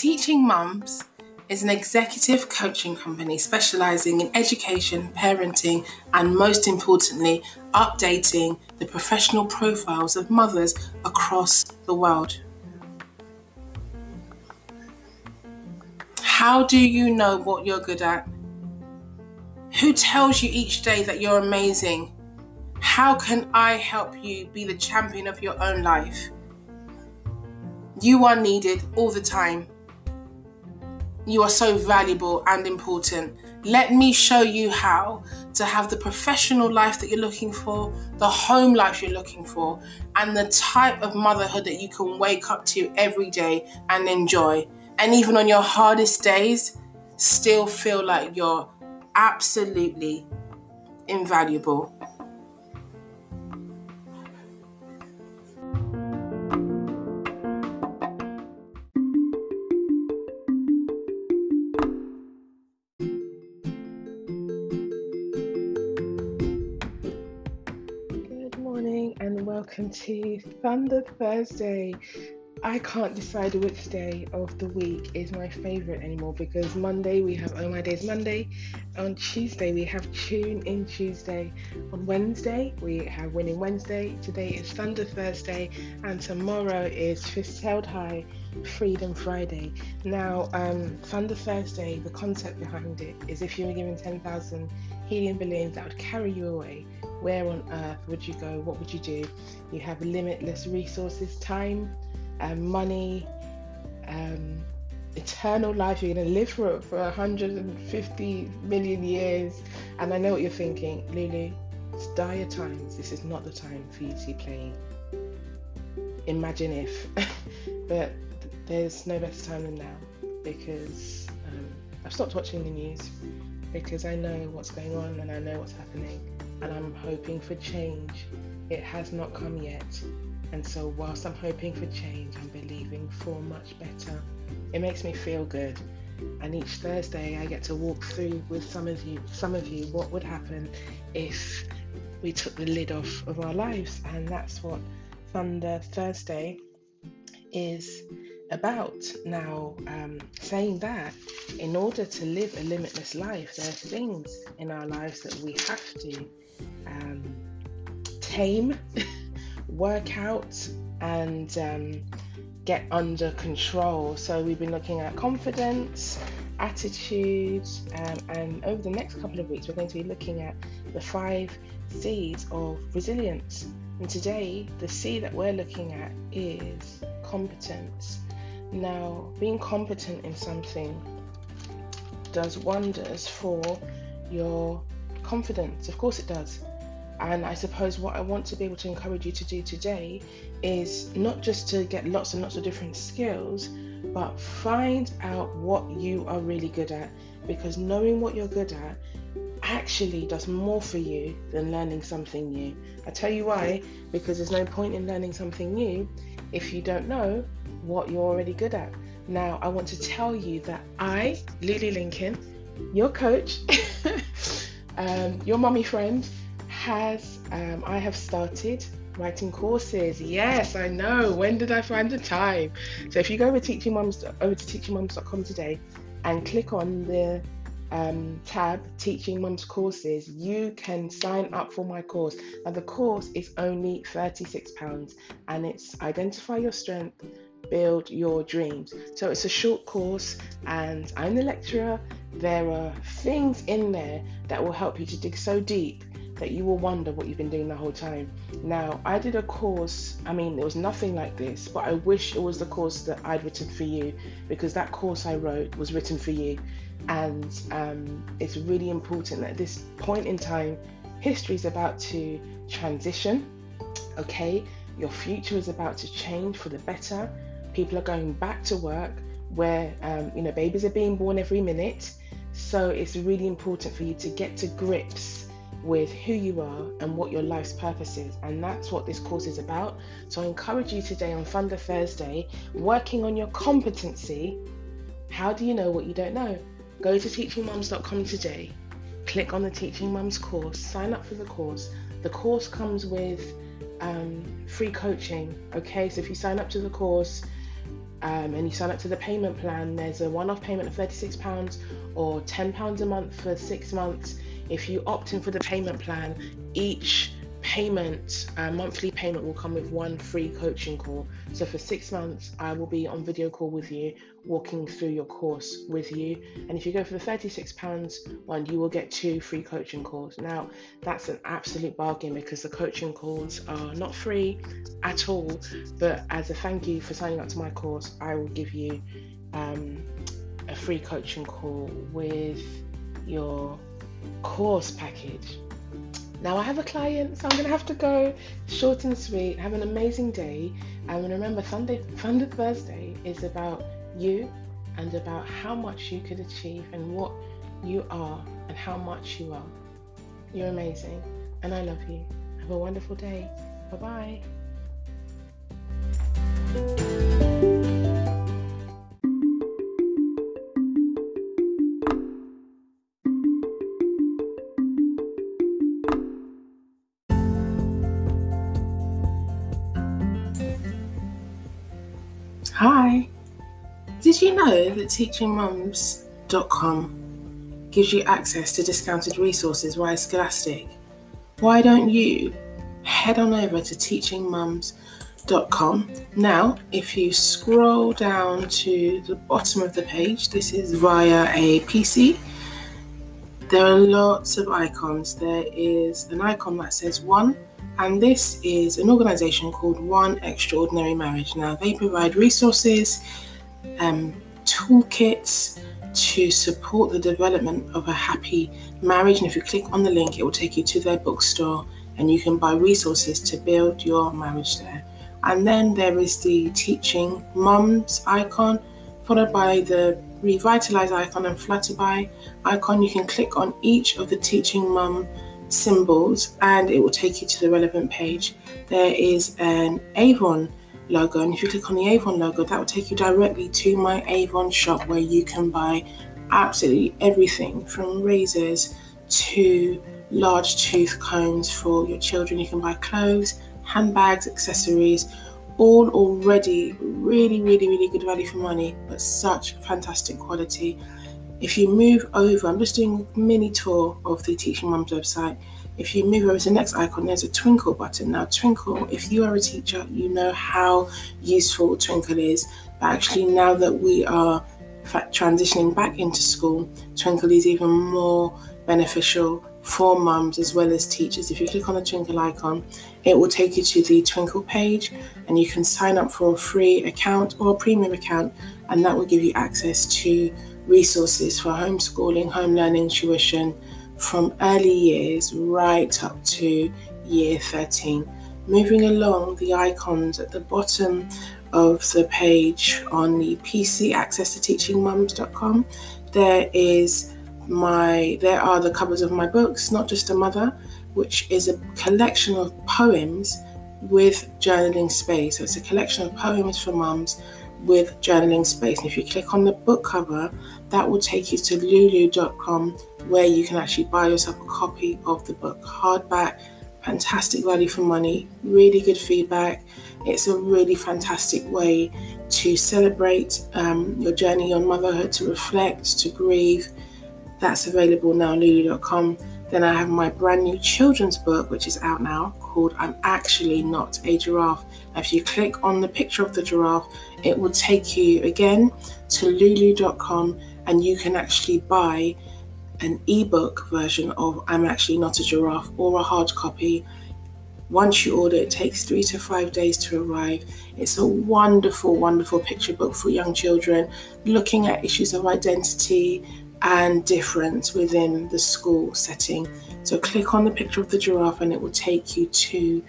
Teaching Mums is an executive coaching company specializing in education, parenting, and most importantly, updating the professional profiles of mothers across the world. How do you know what you're good at? Who tells you each day that you're amazing? How can I help you be the champion of your own life? You are needed all the time. You are so valuable and important. Let me show you how to have the professional life that you're looking for, the home life you're looking for, and the type of motherhood that you can wake up to every day and enjoy. And even on your hardest days, still feel like you're absolutely invaluable. Welcome to Thunder Thursday. I can't decide which day of the week is my favorite anymore because Monday we have Oh My Days Monday, on Tuesday we have Tune in Tuesday, on Wednesday we have Winning Wednesday, today is Thunder Thursday, and tomorrow is Fist Held High Freedom Friday. Now, um, Thunder Thursday, the concept behind it is if you were given 10,000 helium balloons that would carry you away, where on earth would you go? What would you do? You have limitless resources, time, um, money, um, eternal life. You're going to live for for 150 million years. And I know what you're thinking, Lulu. It's dire times. This is not the time for you to be playing. Imagine if, but there's no better time than now because um, I've stopped watching the news because I know what's going on and I know what's happening and I'm hoping for change. It has not come yet. And so, whilst I'm hoping for change, I'm believing for much better. It makes me feel good. And each Thursday, I get to walk through with some of you, some of you, what would happen if we took the lid off of our lives. And that's what Thunder Thursday is about. Now, um, saying that, in order to live a limitless life, there are things in our lives that we have to um, tame, work out, and um, get under control. So we've been looking at confidence, attitude, um, and over the next couple of weeks, we're going to be looking at the five C's of resilience. And today, the C that we're looking at is competence. Now, being competent in something does wonders for your confidence. Of course, it does. And I suppose what I want to be able to encourage you to do today is not just to get lots and lots of different skills, but find out what you are really good at. Because knowing what you're good at actually does more for you than learning something new. I tell you why, because there's no point in learning something new if you don't know what you're already good at. Now, I want to tell you that I, Lulu Lincoln, your coach, um, your mummy friend, has um, I have started writing courses. Yes, I know. When did I find the time? So if you go over teaching mums over to teachingmums.com today and click on the um, tab Teaching Mums Courses, you can sign up for my course. Now the course is only £36 and it's identify your strength, build your dreams. So it's a short course and I'm the lecturer. There are things in there that will help you to dig so deep that you will wonder what you've been doing the whole time. Now, I did a course, I mean, it was nothing like this, but I wish it was the course that I'd written for you because that course I wrote was written for you. And um, it's really important that at this point in time, history is about to transition, okay? Your future is about to change for the better. People are going back to work where, um, you know, babies are being born every minute. So it's really important for you to get to grips with who you are and what your life's purpose is. And that's what this course is about. So I encourage you today on Thunder Thursday, working on your competency. How do you know what you don't know? Go to teachingmums.com today, click on the Teaching Mums course, sign up for the course. The course comes with um, free coaching. Okay, so if you sign up to the course, um, and you sign up to the payment plan, there's a one off payment of £36 or £10 a month for six months. If you opt in for the payment plan, each payment, uh, monthly payment will come with one free coaching call. So for six months, I will be on video call with you, walking through your course with you. And if you go for the £36 one, you will get two free coaching calls. Now, that's an absolute bargain because the coaching calls are not free at all. But as a thank you for signing up to my course, I will give you um, a free coaching call with your course package. Now I have a client, so I'm gonna have to go short and sweet. Have an amazing day, and remember, Sunday, Thunder Thursday is about you and about how much you could achieve and what you are and how much you are. You're amazing, and I love you. Have a wonderful day. Bye bye. Did you know that teachingmums.com gives you access to discounted resources via Scholastic? Why don't you head on over to teachingmums.com? Now, if you scroll down to the bottom of the page, this is via a PC. There are lots of icons. There is an icon that says one and this is an organization called One Extraordinary Marriage. Now, they provide resources, um, toolkits to support the development of a happy marriage. And if you click on the link, it will take you to their bookstore and you can buy resources to build your marriage there. And then there is the teaching mums icon, followed by the revitalize icon and flutterby icon. You can click on each of the teaching mum symbols and it will take you to the relevant page. There is an Avon logo, and if you click on the Avon logo, that will take you directly to my Avon shop where you can buy absolutely everything from razors to large tooth combs for your children. You can buy clothes, handbags, accessories, all already really, really, really good value for money, but such fantastic quality. If you move over, I'm just doing a mini tour of the Teaching Mums website. If you move over to the next icon, there's a Twinkl button. Now, Twinkl, if you are a teacher, you know how useful Twinkl is. But actually, now that we are transitioning back into school, Twinkl is even more beneficial for mums as well as teachers. If you click on the Twinkl icon, it will take you to the Twinkl page and you can sign up for a free account or a premium account, and that will give you access to resources for homeschooling, home learning, tuition from early years right up to year 13. Moving along the icons at the bottom of the page on the PC access to teachingmums.com, there is my there are the covers of my books, not just a mother, which is a collection of poems with journaling space. So it's a collection of poems for mums with journaling space. And if you click on the book cover, that will take you to lulu.com where you can actually buy yourself a copy of the book hardback. Fantastic value for money, really good feedback. It's a really fantastic way to celebrate um, your journey on motherhood, to reflect, to grieve. That's available now, on lulu.com. Then I have my brand new children's book, which is out now, called I'm Actually Not a Giraffe. If you click on the picture of the giraffe, it will take you again to lulu.com and you can actually buy an ebook version of I'm Actually Not a Giraffe or a hard copy. Once you order, it takes three to five days to arrive. It's a wonderful, wonderful picture book for young children looking at issues of identity, and difference within the school setting. So click on the picture of the giraffe and it will take you to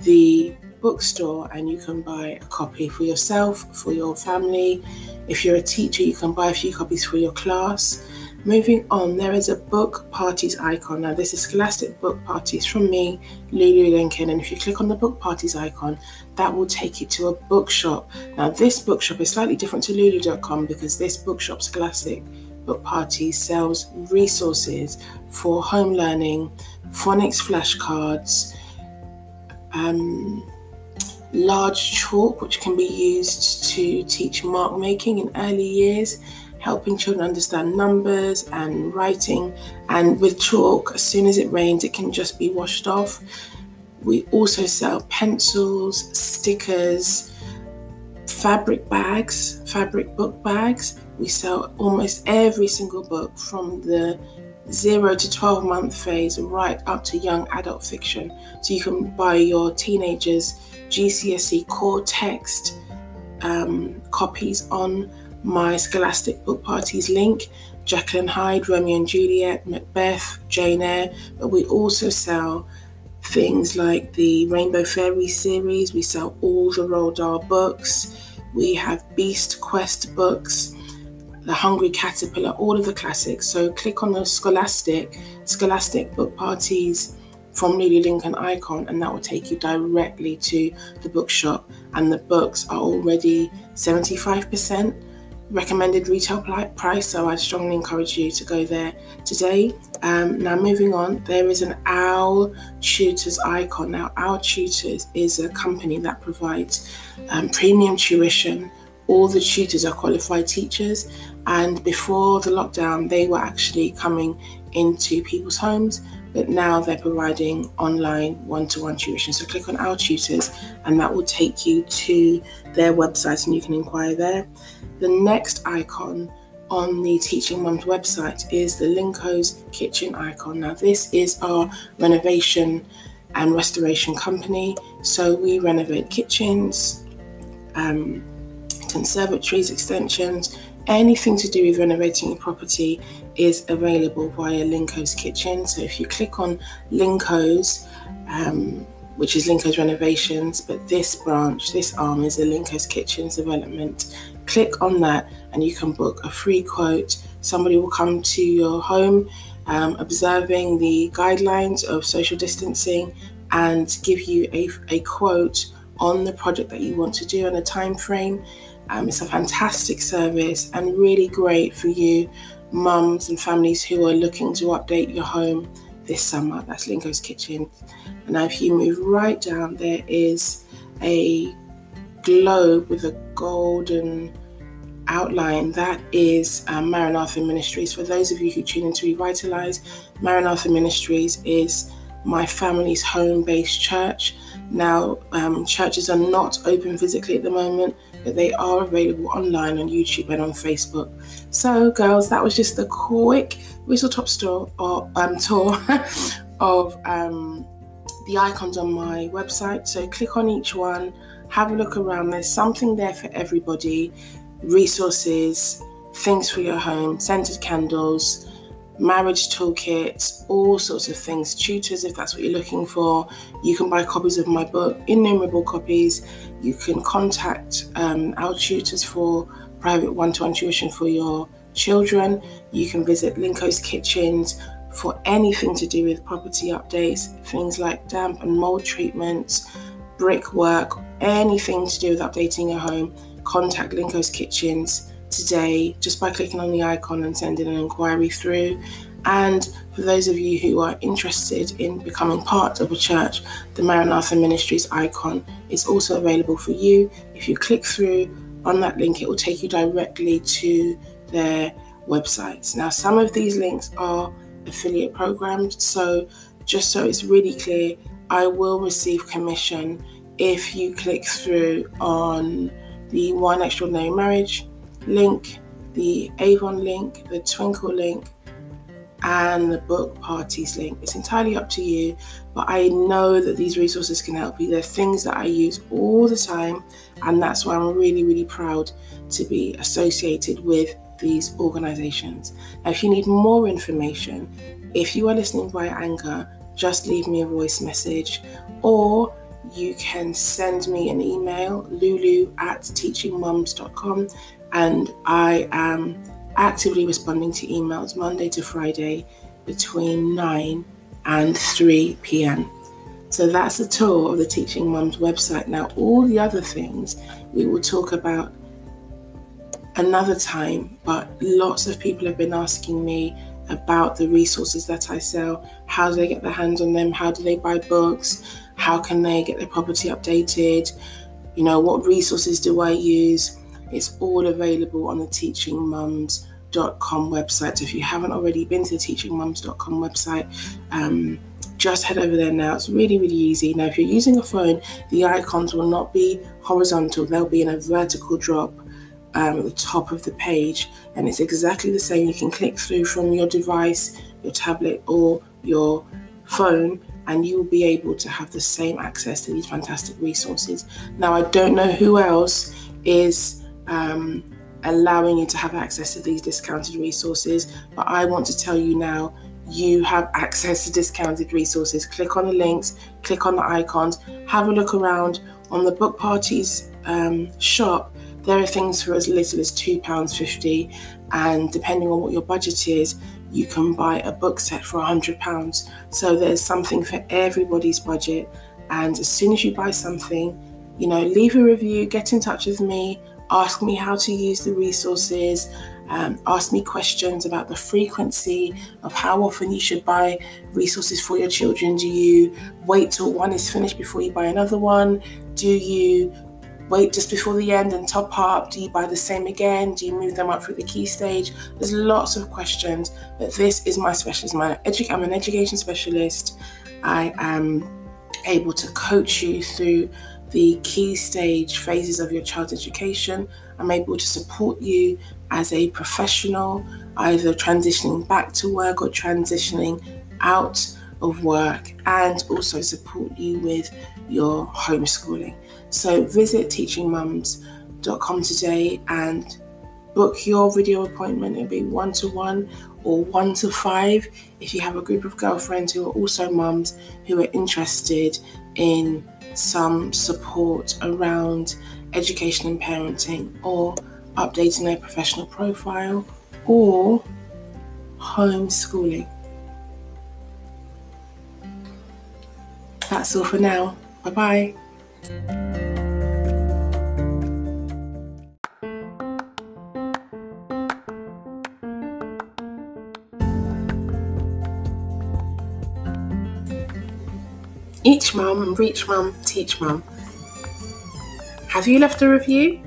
the bookstore and you can buy a copy for yourself, for your family. If you're a teacher, you can buy a few copies for your class. Moving on, there is a book parties icon. Now, this is Scholastic Book Parties from me, Lulu Lincoln. And if you click on the book parties icon, that will take you to a bookshop. Now, this bookshop is slightly different to Lulu.com because this bookshop, Scholastic, Book Parties, sells resources for home learning, phonics flashcards, um, large chalk, which can be used to teach mark making in early years, helping children understand numbers and writing. And with chalk, as soon as it rains, it can just be washed off. We also sell pencils, stickers, fabric bags, fabric book bags. We sell almost every single book from the zero to 12 month phase right up to young adult fiction. So you can buy your teenagers GCSE core text um, copies on my Scholastic Book Parties link. Jekyll and Hyde, Romeo and Juliet, Macbeth, Jane Eyre, but we also sell things like the Rainbow Fairy series. We sell all the Roald Dahl books. We have Beast Quest books. The Hungry Caterpillar, all of the classics. So click on the Scholastic, Scholastic Book Parties from Lulu Lincoln icon, and that will take you directly to the bookshop. And the books are already 75% recommended retail price, so I strongly encourage you to go there today. Um, now, moving on, there is an OWL Tutors icon. Now, OWL Tutors is a company that provides um, premium tuition. All the tutors are qualified teachers, and before the lockdown, they were actually coming into people's homes, but now they're providing online one to one tuition. So click on OWL Tutors, and that will take you to their website, and you can inquire there. The next icon on the Teaching Mums website is the Linko's Kitchen icon. Now, this is our renovation and restoration company. So we renovate kitchens, um, conservatories, extensions, anything to do with renovating your property is available via Linko's Kitchen. So if you click on Linko's, um, which is Linko's Renovations, but this branch, this arm is the Linko's Kitchens development. Click on that and you can book a free quote. Somebody will come to your home um, observing the guidelines of social distancing and give you a, a quote on the project that you want to do and a time frame. Um, it's a fantastic service and really great for you, mums and families who are looking to update your home this summer. That's Linko's Kitchen. And now, if you move right down, there is a globe with a golden outline. That is um, Maranatha Ministries. For those of you who tune into Revitalize, Maranatha Ministries is my family's home based church. Now, um, churches are not open physically at the moment, but they are available online on YouTube and on Facebook. So, girls, that was just a quick whistle top store or um, tour of um, the icons on my website. So, click on each one, have a look around. There's something there for everybody resources, things for your home, scented candles marriage toolkits, all sorts of things, tutors if that's what you're looking for. You can buy copies of my book, innumerable copies. You can contact um, our tutors for private one to one tuition for your children. You can visit Linko's Kitchens for anything to do with property updates, things like damp and mold treatments, brickwork, anything to do with updating your home. Contact Linko's Kitchens today just by clicking on the icon and sending an inquiry through. And for those of you who are interested in becoming part of a church, the Maranatha Ministries icon is also available for you. If you click through on that link, it will take you directly to their websites. Now, some of these links are affiliate programs, so just so it's really clear, I will receive commission if you click through on the One Extraordinary Marriage link, the Avon link, the Twinkl link, and the book parties link. It's entirely up to you, but I know that these resources can help you. They're things that I use all the time, and that's why I'm really, really proud to be associated with these organizations. Now, if you need more information, if you are listening via Anchor, just leave me a voice message or you can send me an email, lulu at teachingmums.com, and I am actively responding to emails Monday to Friday between 9 and 3 p.m. So that's a tour of the Teaching Mums website. Now, all the other things we will talk about another time, but lots of people have been asking me about the resources that I sell. How do they get their hands on them? How do they buy books? How can they get their property updated? you know, what resources do I use? It's all available on the teachingmums.com website. So if you haven't already been to the teachingmums.com website, um, just head over there now. It's really, really easy. Now, if you're using a phone, the icons will not be horizontal, they'll be in a vertical drop um, at the top of the page, and it's exactly the same. You can click through from your device, your tablet, or your phone, and you will be able to have the same access to these fantastic resources. Now, I don't know who else is um, allowing you to have access to these discounted resources, but I want to tell you now you have access to discounted resources. Click on the links, click on the icons, have a look around on the book parties um, shop there are things for as little as £2.50, and depending on what your budget is, you can buy a book set for £100. So there's something for everybody's budget. And as soon as you buy something, you know, leave a review, get in touch with me, ask me how to use the resources, um, ask me questions about the frequency of how often you should buy resources for your children. Do you wait till one is finished before you buy another one? Do you wait just before the end and top up? Do you buy the same again? Do you move them up through the key stage? There's lots of questions, but this is my specialism. I'm, edu- I'm an education specialist. I am able to coach you through the key stage phases of your child's education. I'm able to support you as a professional, either transitioning back to work or transitioning out of work, and also support you with your homeschooling. So visit teachingmums.com today and book your video appointment. It'll be one to one or one to five if you have a group of girlfriends who are also mums who are interested in some support around education and parenting or updating their professional profile or homeschooling. That's all for now. Bye bye. Each mum, reach mum, teach mum. Have you left a review?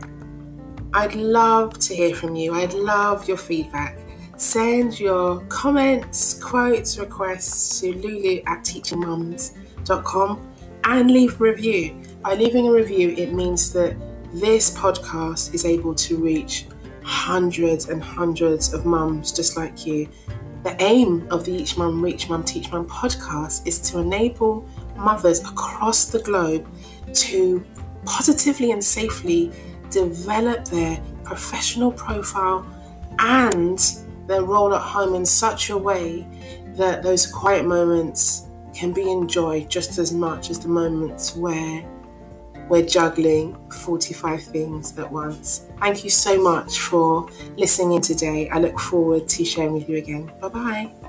I'd love to hear from you. I'd love your feedback. Send your comments, quotes, requests to lulu at teachingmums.com and leave a review. By leaving a review, it means that this podcast is able to reach hundreds and hundreds of mums just like you. The aim of the Each Mum, Reach Mum, Teach Mum podcast is to enable mothers across the globe to positively and safely develop their professional profile and their role at home in such a way that those quiet moments can be enjoyed just as much as the moments where we're juggling 45 things at once. Thank you so much for listening in today. I look forward to sharing with you again. Bye bye.